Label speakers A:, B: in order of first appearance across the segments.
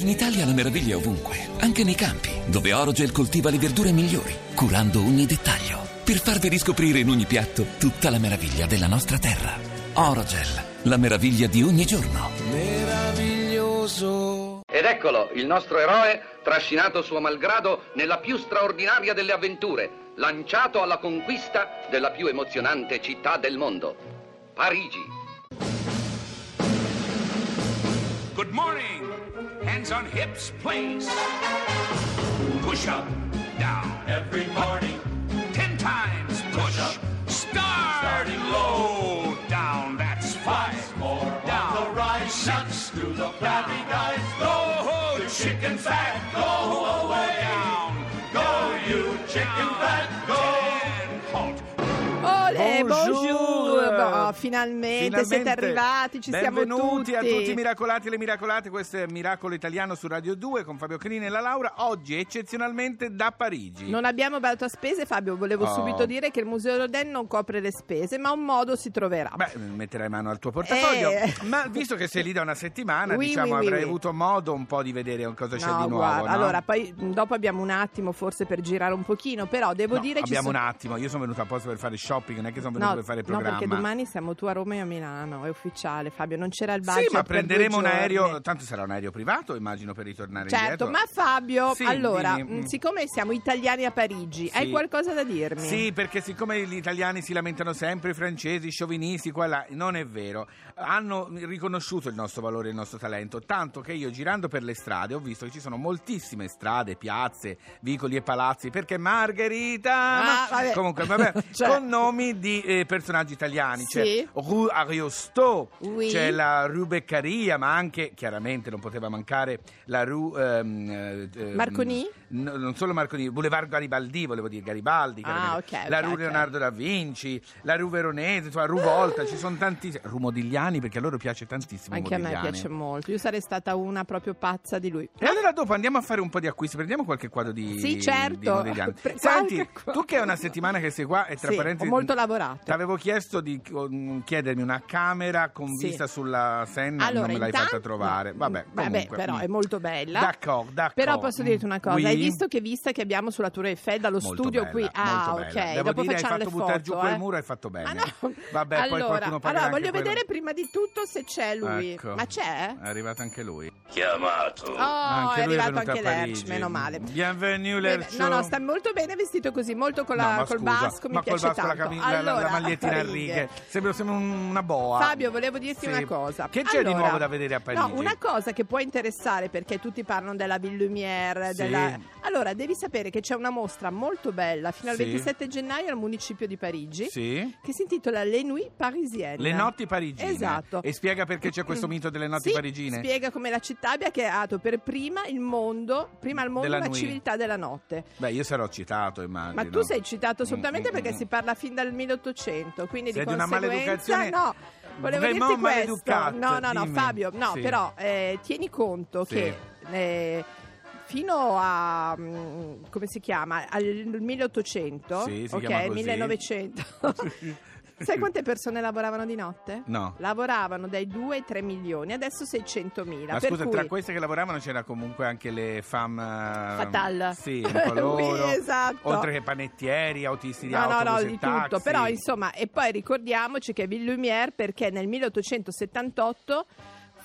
A: In Italia la meraviglia è ovunque, anche nei campi, dove Orogel coltiva le verdure migliori, curando ogni dettaglio, per farvi riscoprire in ogni piatto tutta la meraviglia della nostra terra. Orogel, la meraviglia di ogni giorno.
B: Meraviglioso.
C: Ed eccolo, il nostro eroe, trascinato suo malgrado nella più straordinaria delle avventure, lanciato alla conquista della più emozionante città del mondo, Parigi.
D: Good morning. Hands on hips, please. Push up, down. Every morning. Ten times push. up Starting low, down. That's five. More down. the rise. Six through the flabby guys. Go, chicken fat. Go away. Down. Go, you chicken fat. Go. Ten. Halt.
E: Ole, bonjour!
B: Bonjour.
E: Boh, finalmente, siete arrivati, ci siamo
B: Benvenuti
E: tutti.
B: a tutti i miracolati e le miracolate, questo è Miracolo Italiano su Radio 2 con Fabio Crini e la Laura, oggi eccezionalmente da Parigi.
E: Non abbiamo badato a spese, Fabio. Volevo
B: Oh.
E: subito dire che il Museo Rodin non copre le spese, ma un modo si troverà.
B: Beh, metterai mano al tuo portafoglio,
E: Eh.
B: ma visto che sei lì da una settimana,
E: Oui,
B: diciamo,
E: oui,
B: avrai
E: oui.
B: avuto modo un po' di vedere cosa c'è
E: No,
B: di nuovo,
E: guarda,
B: no?
E: allora poi dopo abbiamo un attimo forse per girare un pochino, però devo
B: No,
E: dire
B: abbiamo
E: sono...
B: un attimo, io sono venuto apposta per fare shopping, non è che sono venuto per fare il
E: no,
B: programma.
E: perché domani siamo tu a Roma e a Milano, è ufficiale Fabio, non c'era il budget
B: Sì, ma prenderemo un aereo, tanto sarà un aereo privato, immagino, per ritornare
E: Certo,
B: indietro.
E: ma Fabio,
B: Sì,
E: allora,
B: dimmi.
E: mh, siccome siamo italiani a Parigi, hai
B: Sì.
E: qualcosa da dirmi?
B: Sì, perché siccome gli italiani si lamentano sempre, i francesi, sciovinisti, qua là, non è vero. Hanno riconosciuto il nostro valore e il nostro talento, tanto che io girando per le strade ho visto che ci sono moltissime strade, piazze, vicoli e palazzi, perché Margherita...
E: Ah, vabbè.
B: Comunque, vabbè,
E: Cioè.
B: con nomi di eh, personaggi italiani.
E: Sì.
B: C'è Rue Ariosto,
E: Oui.
B: c'è la Rue Beccaria, ma anche, chiaramente non poteva mancare, la Rue... ehm, eh, ehm,
E: Marconi?
B: No, non solo Marconi, Boulevard Garibaldi, volevo dire Garibaldi,
E: Ah,
B: chiaramente.
E: ok,
B: la
E: ok,
B: Rue
E: ok.
B: Leonardo da Vinci, la Rue Veronese, insomma, Rue Volta, ci sono tantissimi. Rue Modigliani, perché a loro piace tantissimo
E: Anche a me
B: Modigliani.
E: piace molto, io sarei stata una proprio pazza di lui.
B: E allora dopo andiamo a fare un po' di acquisti, prendiamo qualche quadro di
E: Sì, certo.
B: di Modigliani.
E: Pre-
B: Senti, tu che è una settimana che sei qua e tra
E: Sì,
B: parentesi
E: ho molto lavorato.
B: Ti avevo chiesto di chiedermi una camera con
E: Sì.
B: vista sulla Senna,
E: Allora,
B: non me l'hai
E: intanto-
B: fatta trovare. Vabbè,
E: vabbè,
B: comunque,
E: però è molto bella.
B: D'accordo, d'accordo.
E: Però posso dirti una cosa,
B: Oui.
E: hai visto che vista che abbiamo sulla Tour Eiffel dallo
B: Molto
E: studio
B: bella,
E: qui? Ah,
B: molto
E: ok,
B: bella. Devo
E: dopo
B: dire, hai fatto
E: le
B: buttare
E: foto.
B: giù quel
E: eh.
B: muro, hai fatto bene.
E: Ah, no.
B: Vabbè, poi
E: allora,
B: qualcuno pagherà
E: allora voglio
B: quello.
E: vedere prima di tutto se c'è lui.
B: Ecco.
E: Ma c'è?
B: È arrivato anche lui.
D: Chiamato.
E: Oh,
B: anche
E: è
B: lui
E: arrivato
B: venuto
E: anche
B: a
E: Lerch,
B: Parigi.
E: meno male.
B: Bienvenue Lerch.
E: No, no, sta molto bene vestito così, molto con la,
B: No, ma
E: col
B: scusa,
E: basco, mi
B: ma col
E: piace
B: basco, la,
E: tanto.
B: cami- la- la- la
E: Allora,
B: magliettina a
E: righe.
B: righe. Sembra, sembra una boa.
E: Fabio, volevo dirti
B: Sì.
E: una cosa.
B: Che c'è di
E: Allora,
B: nuovo da vedere a Parigi?
E: No, una cosa che può interessare perché tutti parlano della Ville Lumière.
B: Sì.
E: della- Allora, devi sapere che c'è una mostra molto bella fino al
B: Sì.
E: 27 gennaio al municipio di Parigi che si intitola Les Nuits Parisiennes.
B: Le notti parigine.
E: Esatto.
B: E spiega perché c'è questo mito delle notti parigine?
E: Spiega come la città abbia creato per prima il mondo, prima al mondo
B: Della
E: una
B: nuit.
E: civiltà della notte.
B: Beh, io sarò citato, immagino.
E: Ma tu sei citato assolutamente
B: Mm, mm,
E: perché
B: mm.
E: si parla fin dal 1800, quindi
B: Sei
E: di
B: di una maleducazione
E: no. Volevo
B: vraiment
E: dirti questo. No, no, no,
B: dimmi.
E: Fabio, no,
B: Sì.
E: però eh, tieni conto
B: Sì.
E: che eh, fino a mm, come si chiama? Al 1800,
B: Sì, si
E: ok,
B: chiama così.
E: 1900. Sai quante persone lavoravano di notte?
B: No.
E: Lavoravano dai 2 ai 3 milioni, adesso 600 mila.
B: Ma
E: per
B: scusa,
E: cui...
B: tra queste che lavoravano c'era comunque anche le femme
E: Fatal.
B: Sì, un po' loro.
E: Oui, esatto.
B: Oltre che panettieri, autisti di
E: No, no,
B: autobus
E: no,
B: e
E: di
B: taxi.
E: tutto. Però, insomma, e poi ricordiamoci che Ville Lumière, perché nel 1878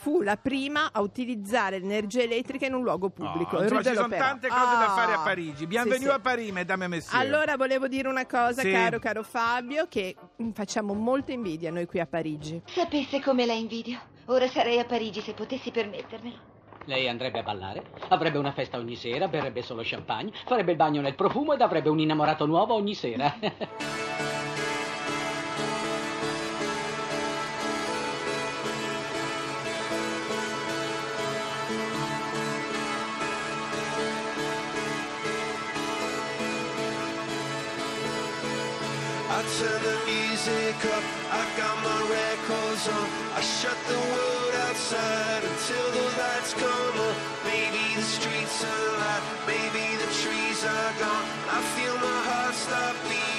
E: fu la prima a utilizzare l'energia elettrica in un luogo pubblico.
B: Oh, ci sono tante cose da
E: Ah,
B: fare a Parigi. Bienvenue
E: sì, sì.
B: a Parigi, mesdames et messieurs.
E: Allora volevo dire una cosa,
B: Sì.
E: caro, caro Fabio, che facciamo molta invidia noi qui a Parigi.
F: Sapesse come la invidio. Ora sarei a Parigi se potessi permettermelo.
G: Lei andrebbe a ballare, avrebbe una festa ogni sera, berrebbe solo champagne, farebbe il bagno nel profumo ed avrebbe un innamorato nuovo ogni sera.
H: music up, I got my records on. I shut the world outside until the lights come on. Maybe the streets are alive, maybe the trees are gone. I feel my heart stop beating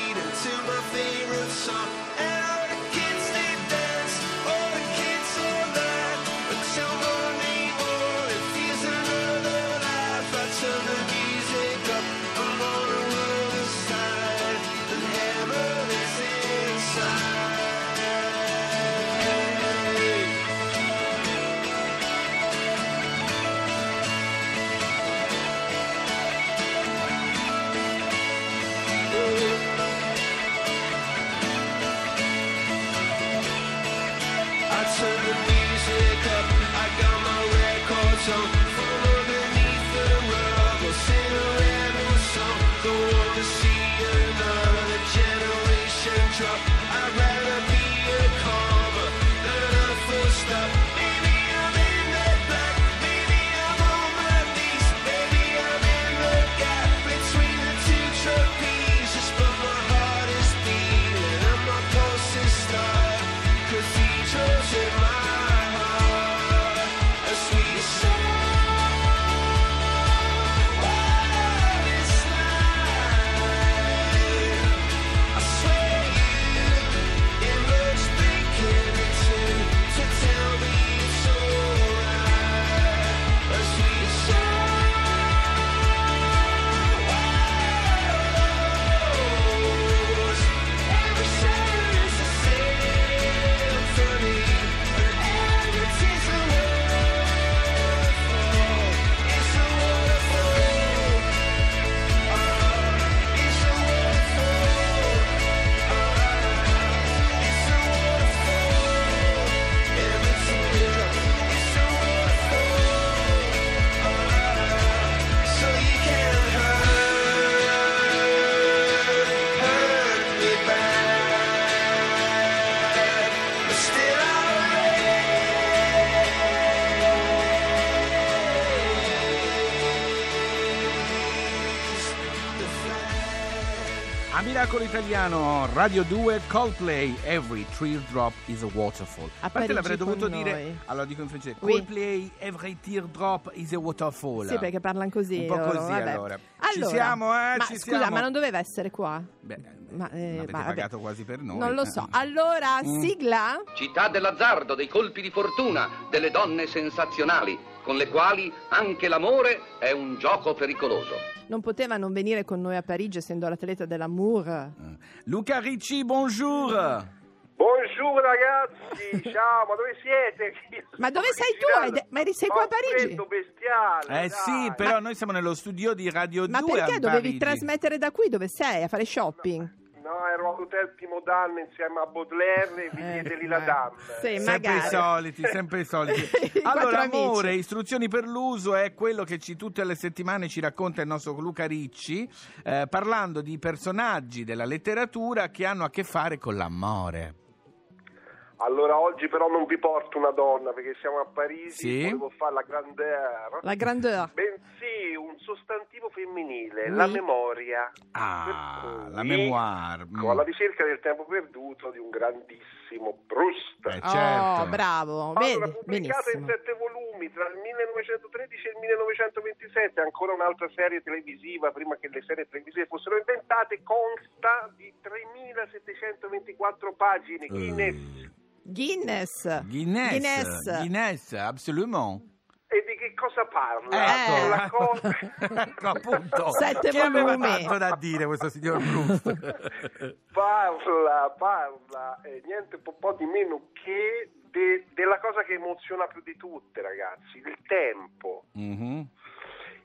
H: future.
B: A Miracolo Italiano, Radio 2, Coldplay, Every Teardrop is a Waterfall.
E: A
B: parte l'avrei dovuto dire,
E: noi.
B: allora dico in francese,
E: Oui.
B: Coldplay, Every Teardrop is a Waterfall.
E: Sì, perché parlano così.
B: Un po'
E: loro,
B: così
E: vabbè.
B: allora. Ci
E: Allora,
B: siamo, eh,
E: ma
B: ci
E: scusa,
B: siamo.
E: ma non doveva essere qua?
B: Beh,
E: Ma, eh,
B: avete
E: ma vabbè.
B: pagato quasi per noi.
E: Non lo
B: eh.
E: so. Allora,
B: Mm.
E: sigla?
C: Città dell'azzardo, dei colpi di fortuna, delle donne sensazionali, con le quali anche l'amore è un gioco pericoloso.
E: Non poteva non venire con noi a Parigi essendo l'atleta dell'amour.
B: Eh. Luca Ricci, bonjour.
I: Buongiorno ragazzi, ciao, ma dove siete? Io
E: Ma dove sei tu? de- ma sei qua a
I: un
E: Parigi?
I: freddo bestiale.
B: Eh
I: dai.
B: sì, però noi siamo nello studio di Radio
E: Ma
B: 2
E: perché
B: a
E: dovevi
B: Parigi.
E: trasmettere da qui? Dove sei? A fare shopping?
I: No, ero all'hotel Pimodanno insieme a Baudelaire e Vignette di la Dame.
E: Sì,
B: Sempre i soliti, sempre i soliti.
E: Quattro
B: allora,
E: amici.
B: amore, istruzioni per l'uso è quello che ci, tutte le settimane ci racconta il nostro Luca Ricci, eh, parlando di personaggi della letteratura che hanno a che fare con l'amore.
I: Allora oggi però non vi porto una donna perché siamo a Parigi,
B: Sì.
I: volevo fare la grandeur.
E: La grandeur.
I: Bensì un sostantivo femminile,
E: Oui.
I: la memoria.
B: Ah, la memoire. mm.
I: Ecco, alla ricerca del tempo perduto di un grandissimo Proust.
B: Eh, certo.
E: Oh, bravo.
I: Allora,
E: Vedi?
I: pubblicata in
E: Benissimo.
I: sette volumi tra il 1913 e il 1927, ancora un'altra serie televisiva, prima che le serie televisive fossero inventate, consta di 3724 pagine. Guinness.
E: Guinness.
B: Guinness.
E: Guinness.
B: Guinness, assolutamente.
I: E di che cosa parla?
B: Ecco,
I: La cosa...
B: ecco appunto.
E: Sette
B: che aveva
E: volumi.
B: tanto da dire questo signor Proust.
I: parla, parla, eh, niente po', po' di meno che de- della cosa che emoziona più di tutte, ragazzi, il tempo.
B: Mhm.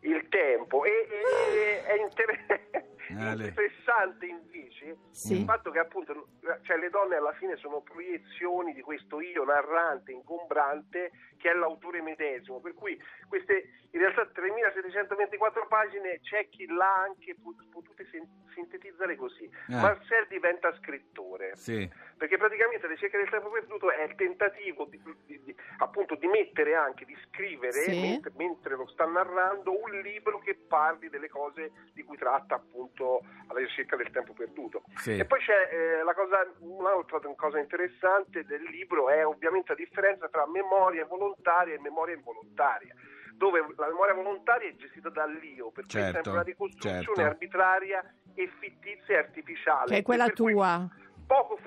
I: il tempo e, e- è inter-
B: Ale.
I: interessante invece
E: Sì.
I: il fatto che appunto cioè, le donne alla fine sono proiezioni di questo io narrante, ingombrante che è l'autore medesimo per cui queste in realtà 3724 pagine c'è chi l'ha anche pot- potute sen- sintetizzare così
B: Eh.
I: Marcel diventa scrittore
B: Sì.
I: Perché praticamente la ricerca del tempo perduto è il tentativo di, di- di- appunto di mettere anche, di scrivere
E: Sì.
I: mentre, mentre lo sta narrando un libro che parli delle cose di cui tratta appunto alla ricerca del tempo perduto.
B: Sì.
I: E poi c'è eh, la cosa, un'altra cosa interessante del libro è ovviamente la differenza tra memoria volontaria e memoria involontaria dove la memoria volontaria è gestita dall'io, per cui è
B: Certo,
I: sempre una ricostruzione
B: certo.
I: arbitraria e fittizia e artificiale.
E: Che è quella tua.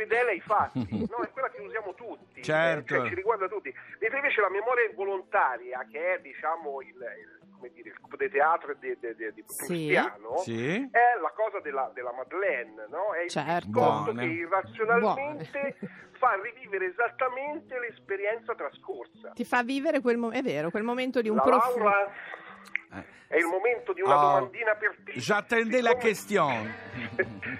I: Fedele ai fatti, no? è quella che usiamo tutti,
B: Certo.
I: eh, cioè ci riguarda tutti. Mentre invece la memoria involontaria, che è diciamo il, il- come dire, il coup de teatro di, di, di, di
E: Sì.
I: Prustiano,
B: Sì.
I: è la cosa della, della Madeleine, no? è il
E: Certo.
B: Buone.
I: che irrazionalmente fa rivivere esattamente l'esperienza trascorsa.
E: Ti fa vivere quel momento. È vero, quel momento di un
I: La
E: profumo.
I: È il momento di una
B: Oh,
I: domandina per te.
B: J'attendais la question.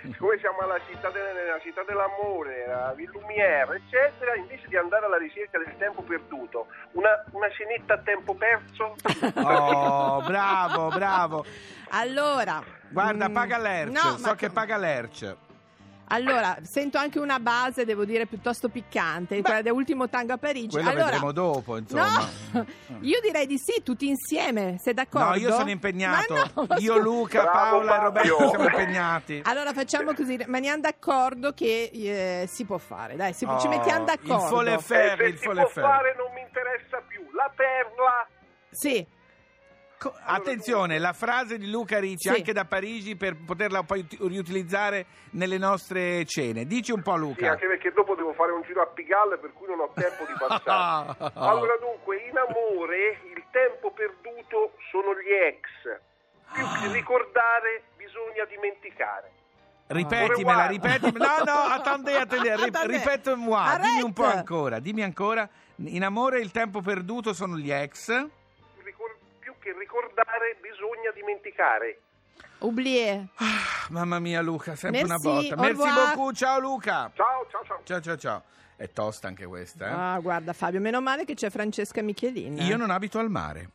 I: Siccome siamo alla città, de- nella città dell'amore, a Villumiere, eccetera, invece di andare alla ricerca del tempo perduto, una, una cenetta a tempo perso?
B: Oh, bravo, bravo.
E: Allora.
B: Guarda,
E: mm,
B: paga l'Erce,
E: no,
B: so
E: ma-
B: che paga l'Erce.
E: Allora, sento anche una base, devo dire, piuttosto piccante, quella dell'ultimo tango a Parigi.
B: Quello
E: allora,
B: vedremo dopo, insomma.
E: No, io direi di sì, tutti insieme, sei d'accordo?
B: No, io sono impegnato.
E: No,
B: io. Luca,
I: Bravo,
B: Paola e. Roberto siamo impegnati.
E: Allora facciamo così, rimaniamo d'accordo che eh, si può fare, dai, si- ci
B: Oh,
E: mettiamo
B: il
E: d'accordo.
B: fole
I: Eh,
B: fer,
I: se
B: il
I: si
B: fole
I: può
B: fer.
I: fare non mi interessa più. La perla
E: Sì,
B: Co- Attenzione, la frase di Luca Ricci
E: Sì.
B: anche da Parigi per poterla poi ut- riutilizzare nelle nostre cene. Dici un po'
I: Sì,
B: Luca.
I: anche perché dopo devo fare un giro a Pigalle per cui non ho tempo di passare. allora dunque, in amore il tempo perduto sono gli ex. Più che ricordare bisogna dimenticare.
B: Ripetimela, ripetimela. No, no, attendez, attendez, ri-
E: Attendez.
B: ripete-moi, dimmi un po'
E: Arrête.
B: ancora, dimmi ancora. In amore il tempo perduto sono gli ex.
I: Che ricordare bisogna dimenticare.
E: oublié.
B: Mamma mia Luca, sempre
E: Merci,
B: una botta. Merci beaucoup, ciao Luca.
I: Ciao, ciao, ciao.
B: Ciao ciao ciao. È tosta anche questa, eh?
E: Ah, guarda Fabio, meno male che c'è Francesca Michelin.
B: Io non abito al mare.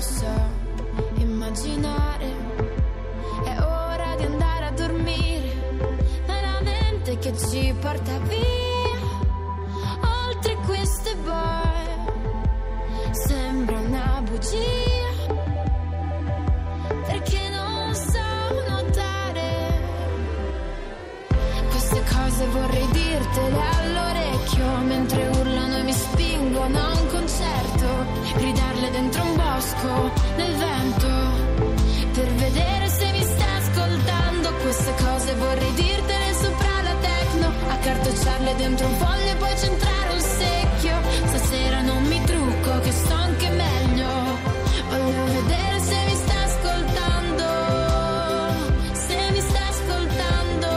J: Lo so immaginare. È ora di andare a dormire, ma è la mente che ci porta via. Oltre queste boe, sembra una bugia. Accartocciarle dentro un foglio e poi centrare un secchio. Stasera non mi trucco, che sto anche meglio. Voglio vedere se mi sta ascoltando. Se mi sta ascoltando.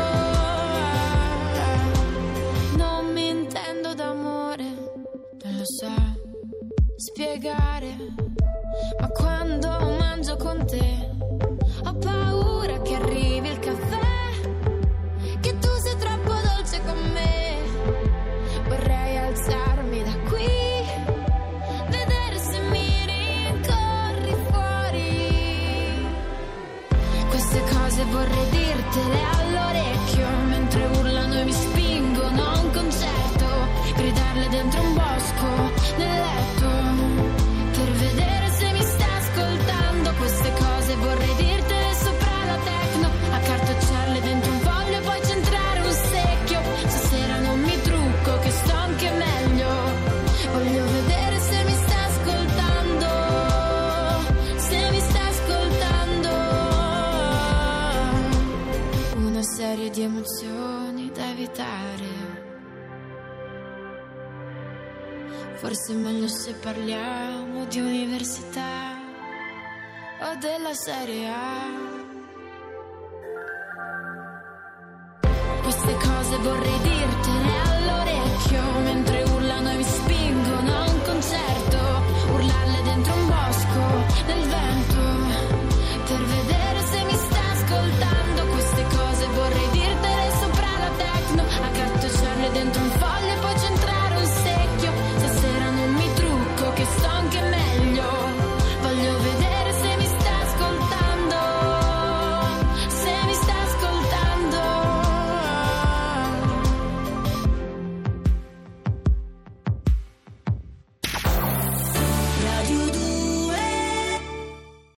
J: Non mi intendo d'amore, non lo so spiegare. Vorrei dirtele serie di emozioni da evitare. Forse è meglio se parliamo di università o della Serie A. Queste cose vorrei dirtele